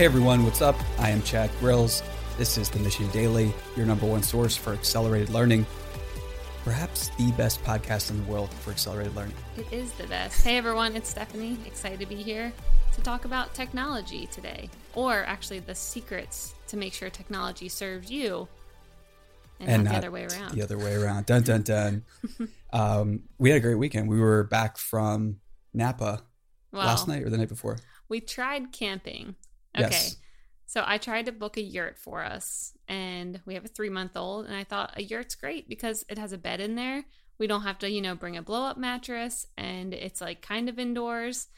Hey everyone, what's up? I am Chad Grills. This is the Mission Daily, your number one source for accelerated learning. Perhaps the best podcast in the world for accelerated learning. It is the best. Hey everyone, it's Stephanie. Excited to be here to talk about technology today, or actually the secrets to make sure technology serves you and, And not, not the other way around. The other way around. Dun dun dun. um, we had a great weekend. We were back from Napa last night or the night before. we tried camping. Okay. Yes. So I tried to book a yurt for us, and we have a three month old, and I thought a yurt's great because it has a bed in there. We don't have to, you know, bring a blow up mattress, and it's like kind of indoors.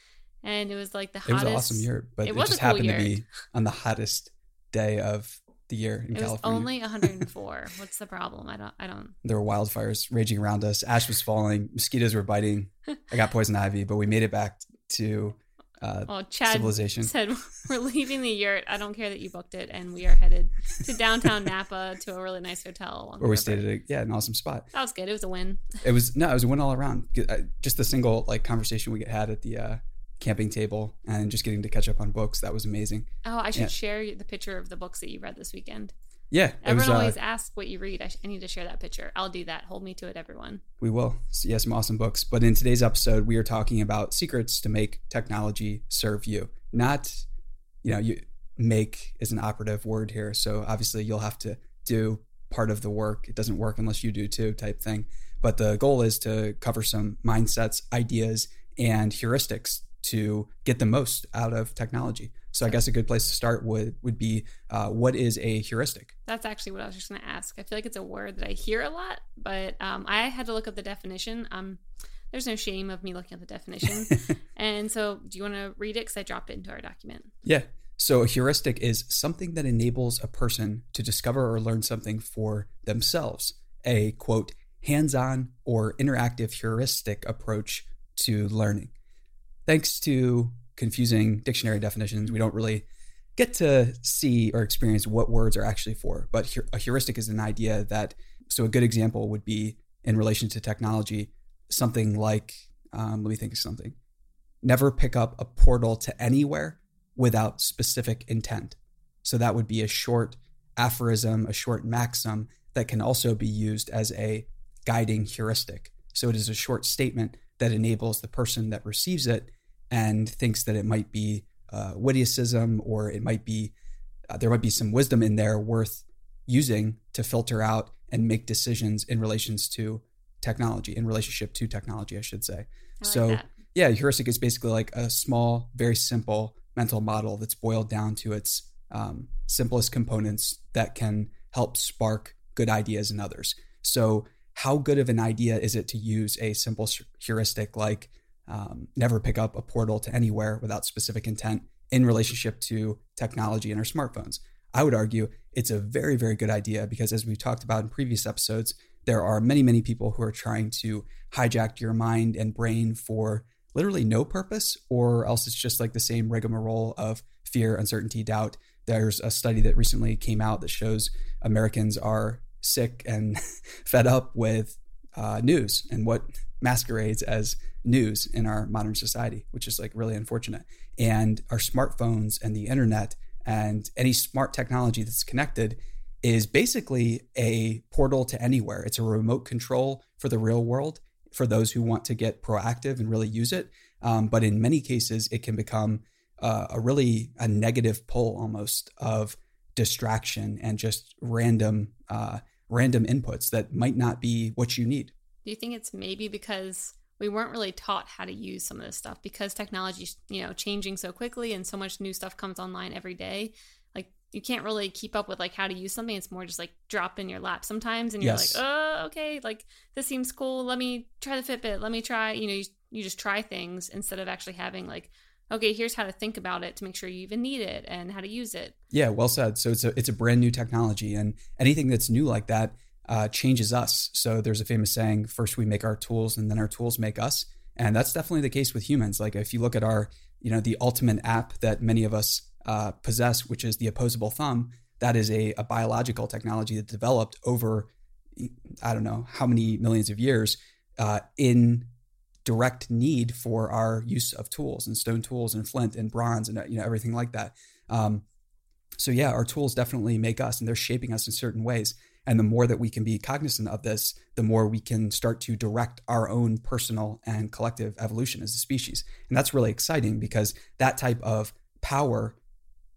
And it was like the hottest. It was an awesome yurt, but it it, was just cool happened to be on the hottest day of the year in It was California. only 104. What's the problem? I don't. I don't. there were wildfires raging around us. Ash was falling. Mosquitoes were biting. I got poison ivy, but we made it back to uh, Oh, Chad civilization. said we're leaving the yurt. I don't care that you booked it, and we are headed to downtown Napa to a really nice hotel. along where we stayed at a, yeah, an awesome spot. That was good. It was a win. It was no, it was a win all around. Uh, Just the single like conversation we had at the uh, camping table, and just getting to catch up on books. That was amazing. Oh, I should Yeah. share the picture of the books that you read this weekend. Yeah, Everyone was. Uh, always asks what you read. I, sh- I need to share that picture. I'll do that. Hold me to it, everyone. we will. So, yeah, some awesome books. But in today's episode, we are talking about secrets to make technology serve you. Not, you know, you make is an operative word here. So obviously, you'll have to do part of the work. It doesn't work unless you do too, type thing. But the goal is to cover some mindsets, ideas, and heuristics to get the most out of technology. So I guess a good place to start would would be uh, what is a heuristic? That's actually what I was just going to ask. I feel like it's a word that I hear a lot, but um, I had to look up the definition. Um, there's no shame of me looking up the definition. and so, do you want to read it? Because I dropped it into our document. Yeah. So a heuristic is something that enables a person to discover or learn something for themselves. A quote, hands on or interactive heuristic approach to learning. Thanks to confusing dictionary definitions, we don't really get to see or experience what words are actually for. But a heuristic is an idea that, so a good example would be in relation to technology, something like, um, let me think of something. Never pick up a portal to anywhere without specific intent. So that would be a short aphorism, a short maxim that can also be used as a guiding heuristic. So it is a short statement that enables the person that receives it and thinks that it might be uh, witticism or it might be uh, there might be some wisdom in there worth using to filter out and make decisions in relations to technology in relationship to technology i should say I so yeah, heuristic is basically like a small, very simple mental model that's boiled down to its um, simplest components that can help spark good ideas in others. So, how good of an idea is it to use a simple heuristic like um, never pick up a portal to anywhere without specific intent in relationship to technology and our smartphones? I would argue it's a very, very good idea because, as we've talked about in previous episodes, there are many, many people who are trying to hijack your mind and brain for literally no purpose, or else it's just like the same rigmarole of fear, uncertainty, doubt. There's a study that recently came out that shows Americans are sick and fed up with uh, news and what masquerades as news in our modern society, which is like really unfortunate. And our smartphones and the internet and any smart technology that's connected is basically a portal to anywhere. It's a remote control for the real world for those who want to get proactive and really use it. Um, but in many cases, it can become uh, a really a negative pull almost of distraction and just random uh, random inputs that might not be what you need. Do you think it's maybe because we weren't really taught how to use some of this stuff because technology's you know changing so quickly and so much new stuff comes online every day? Like you can't really keep up with like how to use something. It's more just like drop in your lap sometimes, and you're Yes. like, oh, okay, like this seems cool. Let me try the Fitbit. Let me try. You know, you, you just try things instead of actually having like, okay, here's how to think about it to make sure you even need it and how to use it. Yeah, well said. So it's a it's a brand new technology, and anything that's new like that uh, changes us. So there's a famous saying: first we make our tools, and then our tools make us. And that's definitely the case with humans. Like if you look at our, you know, the ultimate app that many of us uh, possess, which is the opposable thumb, that is a, a biological technology that developed over, I don't know how many millions of years, uh, in direct need for our use of tools and stone tools and flint and bronze and you know everything like that. Um, So yeah, our tools definitely make us and they're shaping us in certain ways. And the more that we can be cognizant of this, the more we can start to direct our own personal and collective evolution as a species. And that's really exciting because that type of power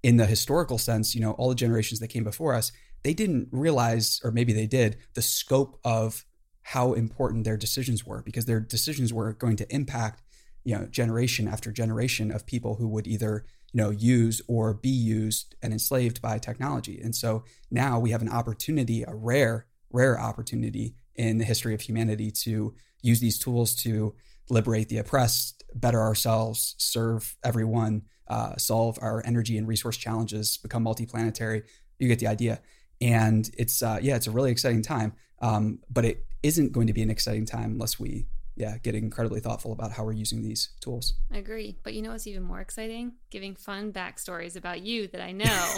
in the historical sense, you know, all the generations that came before us, they didn't realize, or maybe they did, the scope of how important their decisions were because their decisions were going to impact, you know, generation after generation of people who would either you know use or be used and enslaved by technology. And so now we have an opportunity a rare rare opportunity in the history of humanity to use these tools to liberate the oppressed better ourselves serve everyone uh, solve our energy and resource challenges become multiplanetary. You get the idea. And it's uh, yeah it's a really exciting time. Um, but it isn't going to be an exciting time unless we yeah, getting incredibly thoughtful about how we're using these tools. I agree. But you know what's even more exciting? Giving fun backstories about you that I know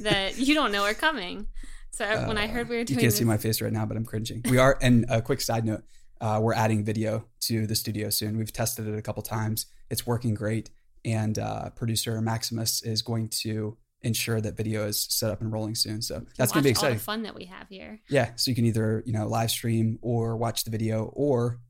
that you don't know are coming. So uh, when I heard we were doing You can't this, see my face right now, but I'm cringing. We are, and a quick side note, uh, we're adding video to the studio soon. We've tested it a couple times. It's working great. And uh, producer Maximus is going to ensure that video is set up and rolling soon. So that's going to be exciting. All the fun that we have here. Yeah. So you can either, you know, live stream or watch the video or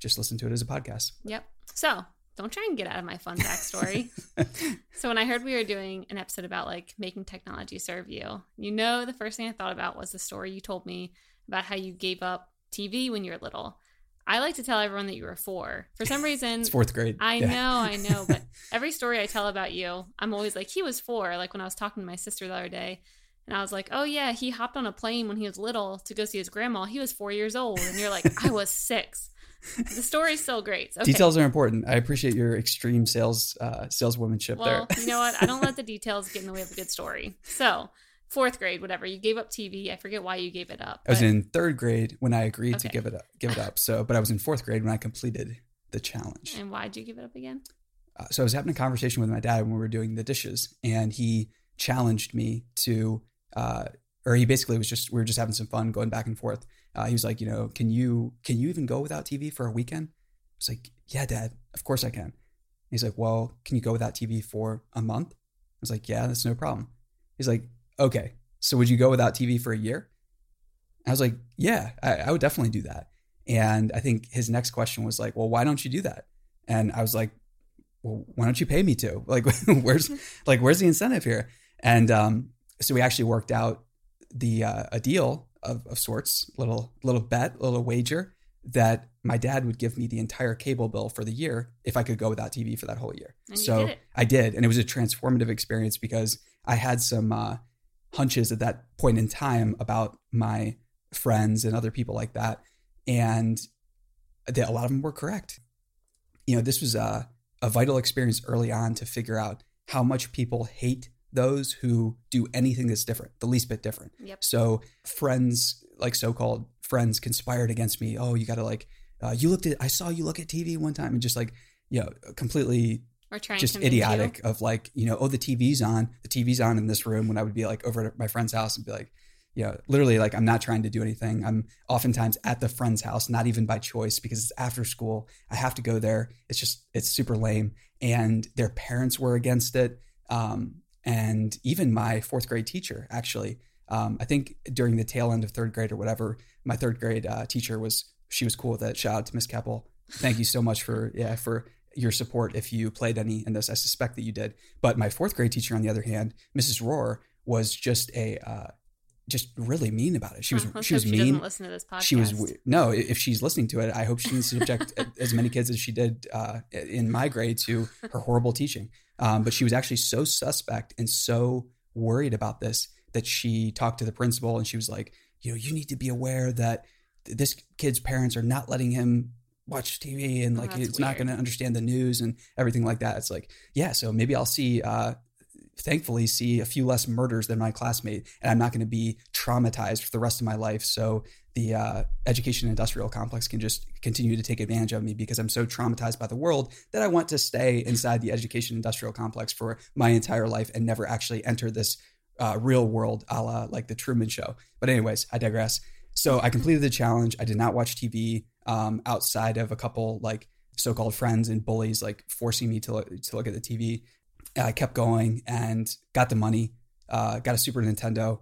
just listen to it as a podcast. Yep. So don't try and get out of my fun backstory. so when I heard we were doing an episode about like making technology serve you, you know, the first thing I thought about was the story you told me about how you gave up TV when you were little. I like to tell everyone that you were four. For some reason, it's fourth grade. I yeah. know, I know. But every story I tell about you, I'm always like, he was four. Like when I was talking to my sister the other day, and I was like, oh, yeah, he hopped on a plane when he was little to go see his grandma. He was four years old. And you're like, I was six the story's still great. Okay. Details are important. I appreciate your extreme sales uh, saleswomanship well, there. you know what? I don't let the details get in the way of a good story. So fourth grade, whatever. You gave up TV. I forget why you gave it up. I was in third grade when I agreed okay. to give it up. Give it up. So, but I was in fourth grade when I completed the challenge. And why did you give it up again? Uh, so I was having a conversation with my dad when we were doing the dishes, and he challenged me to, uh, or he basically was just we were just having some fun going back and forth uh, he was like, you know, can you can you even go without TV for a weekend? I was like, yeah, Dad, of course I can. He's like, well, can you go without TV for a month? I was like, yeah, that's no problem. He's like, okay, so would you go without TV for a year? I was like, yeah, I, I would definitely do that. And I think his next question was like, well, why don't you do that? And I was like, well, why don't you pay me to? Like, where's like where's the incentive here? And um, so we actually worked out the uh, a deal of, of sorts, little little bet, little wager that my dad would give me the entire cable bill for the year if I could go without TV for that whole year. And so did I did, and it was a transformative experience because I had some uh, hunches at that point in time about my friends and other people like that, and they, a lot of them were correct. You know, this was a, a vital experience early on to figure out how much people hate those who do anything that's different, the least bit different. Yep. So friends, like so-called friends, conspired against me. Oh, you got to like, uh, you looked at, I saw you look at TV one time, and just like, you know, completely or trying just idiotic you. of like, you know, oh, the TV's on, the TV's on in this room. When I would be like over at my friend's house and be like, you know, literally like I'm not trying to do anything. I'm oftentimes at the friend's house, not even by choice because it's after school. I have to go there. It's just it's super lame, and their parents were against it. Um, and even my fourth grade teacher actually um, i think during the tail end of third grade or whatever my third grade uh, teacher was she was cool with it shout out to miss keppel thank you so much for yeah for your support if you played any in this i suspect that you did but my fourth grade teacher on the other hand mrs rohr was just a uh, just really mean about it. She was oh, she was she mean. listen to this podcast. She was no. If she's listening to it, I hope she didn't subject as many kids as she did uh, in my grade to her horrible teaching. Um, but she was actually so suspect and so worried about this that she talked to the principal and she was like, you know, you need to be aware that this kid's parents are not letting him watch TV and like oh, it's weird. not going to understand the news and everything like that. It's like, yeah, so maybe I'll see uh, thankfully see a few less murders than my classmate and i'm not going to be traumatized for the rest of my life so the uh, education industrial complex can just continue to take advantage of me because i'm so traumatized by the world that i want to stay inside the education industrial complex for my entire life and never actually enter this uh, real world a la like the truman show. But anyways i digress. So i completed the challenge. I did not watch tv um, outside of a couple like so-called friends and bullies like forcing me to look, to look at the TV I kept going and got the money. uh, got a Super Nintendo,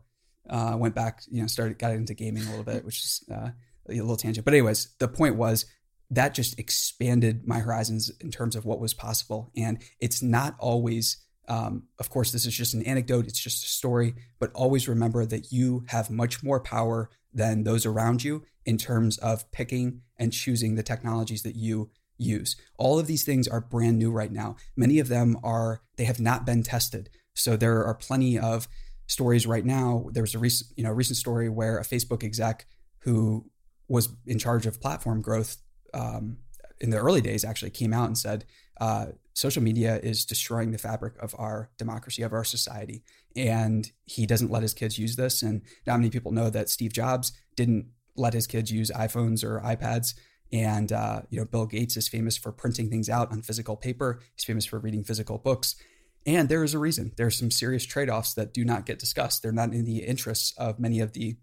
uh, went back, you know, started got into gaming a little bit, which is uh, a little tangent. But anyways, the point was that just expanded my horizons in terms of what was possible, and it's not always. Um, of course, this is just an anecdote, it's just a story, but always remember that you have much more power than those around you in terms of picking and choosing the technologies that you use. All of these things are brand new right now. Many of them are, they have not been tested. So there are plenty of stories right now. There was a recent, you know, recent story where a Facebook exec who was in charge of platform growth um, in the early days actually came out and said, uh, social media is destroying the fabric of our democracy, of our society. And he doesn't let his kids use this. And not many people know that Steve Jobs didn't let his kids use iPhones or iPads. And uh, you know, Bill Gates is famous for printing things out on physical paper. He's famous for reading physical books. And there is a reason. There are some serious trade-offs that do not get discussed. They're not in the interests of many of the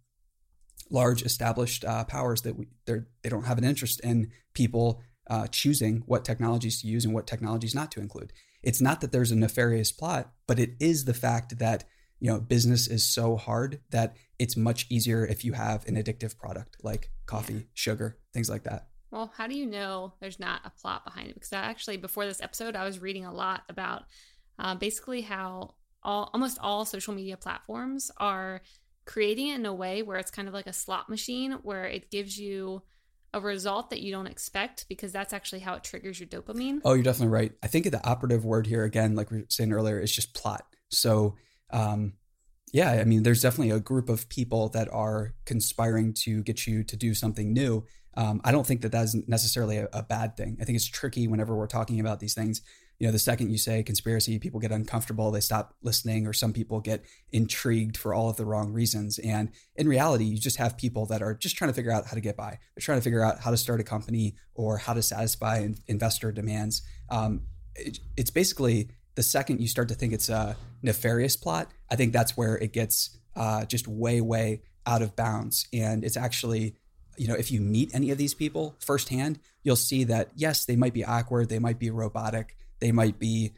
large established uh, powers that we they don't have an interest in people uh, choosing what technologies to use and what technologies not to include. It's not that there's a nefarious plot, but it is the fact that you know business is so hard that it's much easier if you have an addictive product like coffee, sugar, things like that. Well, how do you know there's not a plot behind it? Because I actually, before this episode, I was reading a lot about uh, basically how all almost all social media platforms are creating it in a way where it's kind of like a slot machine, where it gives you a result that you don't expect because that's actually how it triggers your dopamine. Oh, you're definitely right. I think the operative word here, again, like we were saying earlier, is just plot. So, um, yeah, I mean, there's definitely a group of people that are conspiring to get you to do something new um, I don't think that that's necessarily a, a, bad thing. I think it's tricky whenever we're talking about these things. You know, the second you say conspiracy, people get uncomfortable, they stop listening, or some people get intrigued for all of the wrong reasons. And in reality, you just have people that are just trying to figure out how to get by. They're trying to figure out how to start a company or how to satisfy investor demands. Um, it, it's basically the second you start to think it's a nefarious plot, I think that's where it gets uh, just way, way out of bounds. And it's actually you know, if you meet any of these people firsthand, you'll see that yes, they might be awkward, they might be robotic, they might be,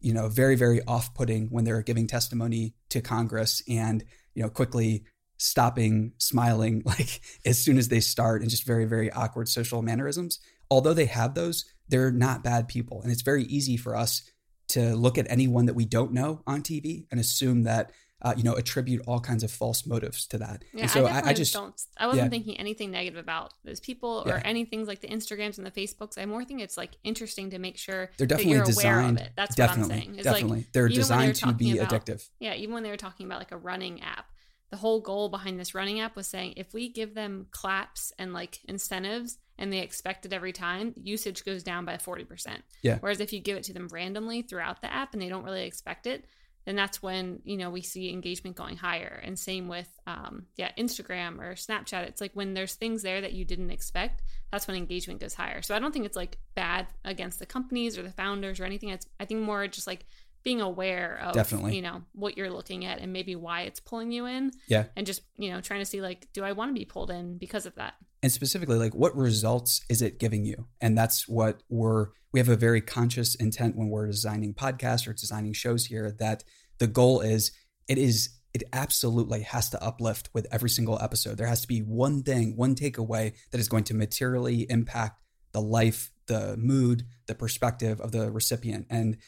you know, very, very off-putting when they're giving testimony to Congress and, you know, quickly stopping smiling like as soon as they start and just very, very awkward social mannerisms. Although they have those, they're not bad people. And it's very easy for us to look at anyone that we don't know on TV and assume that uh, you know, attribute all kinds of false motives to that. Yeah, and so I, I, I just don't. I wasn't yeah. thinking anything negative about those people or yeah. anything like the Instagrams and the Facebooks. I more think it's like interesting to make sure they're definitely designed. It. That's definitely, what I'm saying. It's definitely, like, they're designed to be about, addictive. Yeah, even when they were talking about like a running app, the whole goal behind this running app was saying if we give them claps and like incentives and they expect it every time, usage goes down by 40%. Yeah. Whereas if you give it to them randomly throughout the app and they don't really expect it, then that's when you know we see engagement going higher. And same with um, yeah instagram or snapchat. It's like when there's things there that you didn't expect that's when engagement goes higher. So i don't think it's like bad against the companies or the founders or anything. It's i think more just like being aware of definitely. you know what you're looking at and maybe why it's pulling you in yeah. and just you know trying to see like do i want to be pulled in because of that and specifically like what results is it giving you? And that's what we're we have a very conscious intent when we're designing podcasts or designing shows here that the goal is it is it absolutely has to uplift with every single episode. There has to be one thing one takeaway that is going to materially impact the life the mood the perspective of the recipient. And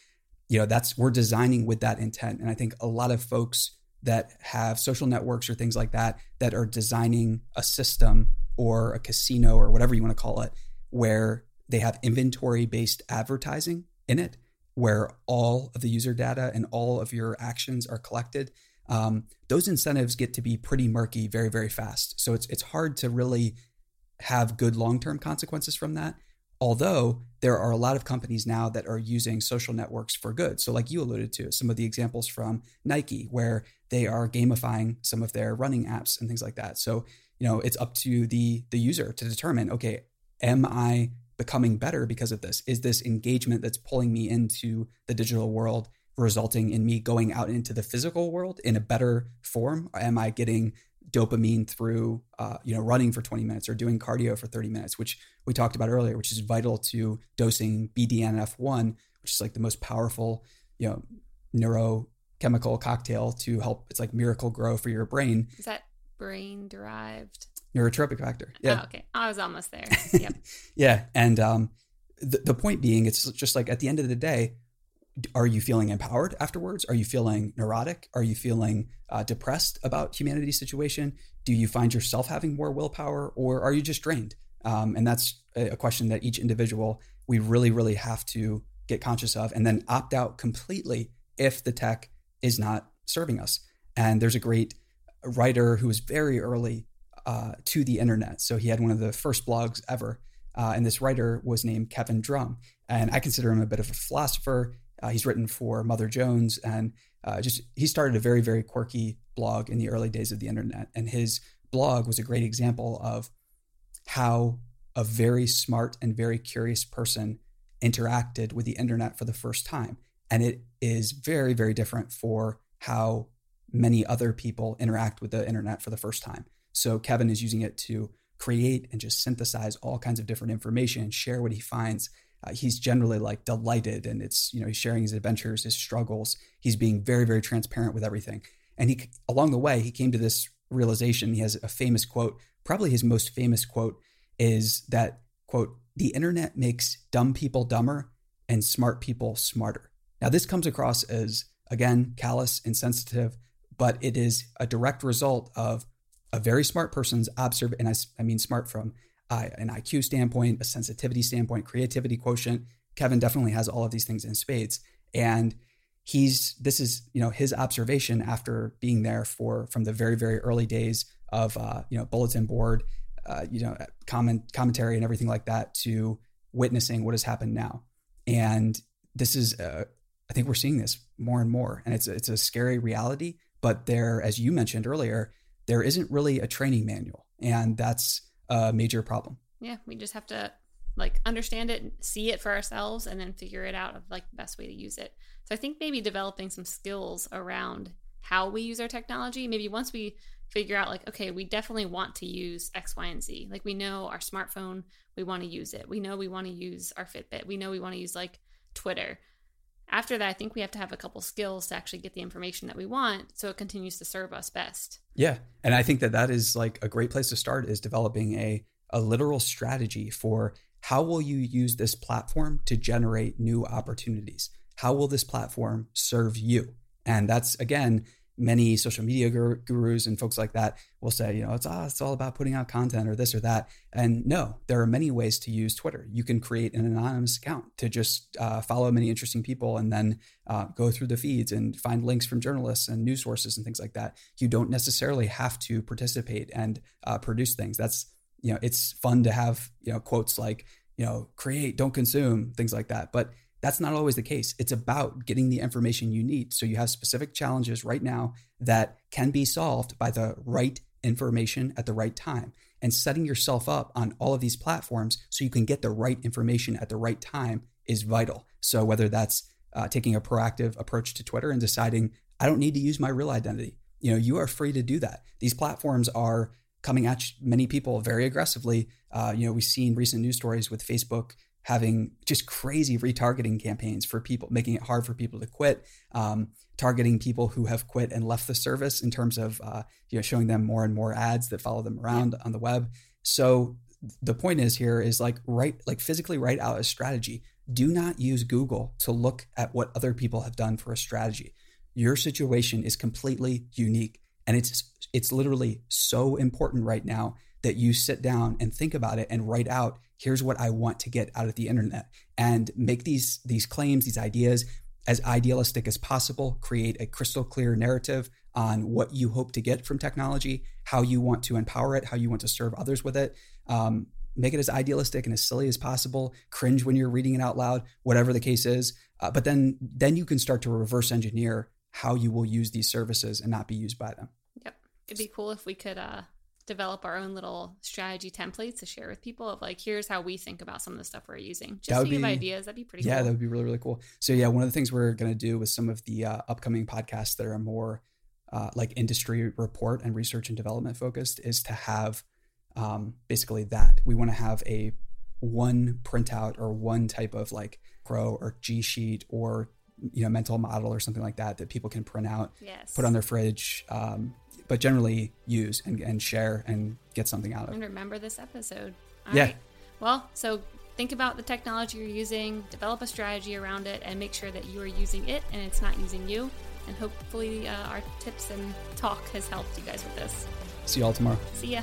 you know that's we're designing with that intent. And i think a lot of folks that have social networks or things like that that are designing a system or a casino or whatever you want to call it where they have inventory based advertising in it where all of the user data and all of your actions are collected um, those incentives get to be pretty murky very very fast so it's it's hard to really have good long-term consequences from that Although there are a lot of companies now that are using social networks for good. So, like you alluded to, some of the examples from Nike, where they are gamifying some of their running apps and things like that. So, you know, it's up to the the user to determine, okay, am I becoming better because of this? Is this engagement that's pulling me into the digital world resulting in me going out into the physical world in a better form? Am I getting dopamine through uh, you know running for 20 minutes or doing cardio for 30 minutes which we talked about earlier which is vital to dosing bdnf1 which is like the most powerful you know neurochemical cocktail to help. It's like Miracle-Gro for your brain. Is that brain derived? Neurotrophic factor. Yeah. Oh, okay. I was almost there. Yep. yeah. And um, the, the point being, it's just like at the end of the day, are you feeling empowered afterwards? Are you feeling neurotic? Are you feeling uh, depressed about humanity's situation? Do you find yourself having more willpower or are you just drained? Um, and that's a, a question that each individual we really, really have to get conscious of and then opt out completely if the tech is not serving us. And there's a great writer who was very early uh, to the internet. So he had one of the first blogs ever. Uh, and this writer was named Kevin Drum. And I consider him a bit of a philosopher. Uh, he's written for Mother Jones and uh, just he started a very, very quirky blog in the early days of the internet. And his blog was a great example of how a very smart and very curious person interacted with the internet for the first time. And it is very, very different for how many other people interact with the internet for the first time. So Kevin is using it to create and just synthesize all kinds of different information and share what he finds. Uh, he's generally like delighted and it's, you know, he's sharing his adventures, his struggles. He's being very, very transparent with everything. And he, along the way, he came to this realization. He has a famous quote, probably his most famous quote is that, quote, the internet makes dumb people dumber and smart people smarter. Now, this comes across as, again, callous, insensitive, but it is a direct result of a very smart person's observe, and I, I mean smart from uh, an IQ standpoint, a sensitivity standpoint, creativity quotient. Kevin definitely has all of these things in spades, and he's this is you know his observation after being there for from the very very early days of uh, you know bulletin board, uh, you know comment commentary and everything like that to witnessing what has happened now, and this is uh, I think we're seeing this more and more, and it's it's a scary reality. But there, as you mentioned earlier, there isn't really a training manual, and that's a major problem. Yeah, we just have to like understand it, see it for ourselves, and then figure it out of like the best way to use it. So I think maybe developing some skills around how we use our technology. Maybe once we figure out like, okay, we definitely want to use X, Y, and Z. Like we know our smartphone, we want to use it. We know we want to use our Fitbit. We know we want to use like Twitter after that, I think we have to have a couple skills to actually get the information that we want so it continues to serve us best. Yeah. And I think that that is like a great place to start is developing a, a literal strategy for how will you use this platform to generate new opportunities? How will this platform serve you? And that's again many social media gurus and folks like that will say, you know, it's, oh, it's all about putting out content or this or that. And no, there are many ways to use Twitter. You can create an anonymous account to just uh, follow many interesting people and then uh, go through the feeds and find links from journalists and news sources and things like that. You don't necessarily have to participate and uh, produce things. That's, you know, it's fun to have, you know, quotes like, you know, create, don't consume, things like that. But that's not always the case. It's about getting the information you need. So you have specific challenges right now that can be solved by the right information at the right time and setting yourself up on all of these platforms so you can get the right information at the right time is vital. So whether that's uh, taking a proactive approach to Twitter and deciding I don't need to use my real identity, you know, you are free to do that. These platforms are coming at many people very aggressively. Uh, you know, we've seen recent news stories with Facebook having just crazy retargeting campaigns for people, making it hard for people to quit, um, targeting people who have quit and left the service in terms of uh, you know showing them more and more ads that follow them around yeah. on the web. So the point is here is like write like physically write out a strategy. Do not use Google to look at what other people have done for a strategy. Your situation is completely unique and it's it's literally so important right now that you sit down and think about it and write out here's what I want to get out of the internet and make these these claims, these ideas as idealistic as possible, create a crystal clear narrative on what you hope to get from technology, how you want to empower it, how you want to serve others with it. Um, make it as idealistic and as silly as possible. Cringe when you're reading it out loud, whatever the case is. Uh, but then then you can start to reverse engineer how you will use these services and not be used by them. Yep, it'd be cool if we could uh, develop our own little strategy templates to share with people of like here's how we think about some of the stuff we're using just to give ideas that'd be pretty cool. yeah cool. that would be really really cool so yeah one of the things we're going to do with some of the uh, upcoming podcasts that are more uh, like industry report and research and development focused is to have um, basically that we want to have a one printout or one type of like pro or g sheet or you know mental model or something like that that people can print out, Yes. put on their fridge, um, but generally use and, and share and get something out of. it. and remember this episode. All Yeah. right. Well, so think about the technology you're using, develop a strategy around it, and make sure that you are using it and it's not using you. And hopefully, uh, our tips and talk has helped you guys with this. See you all tomorrow. See ya.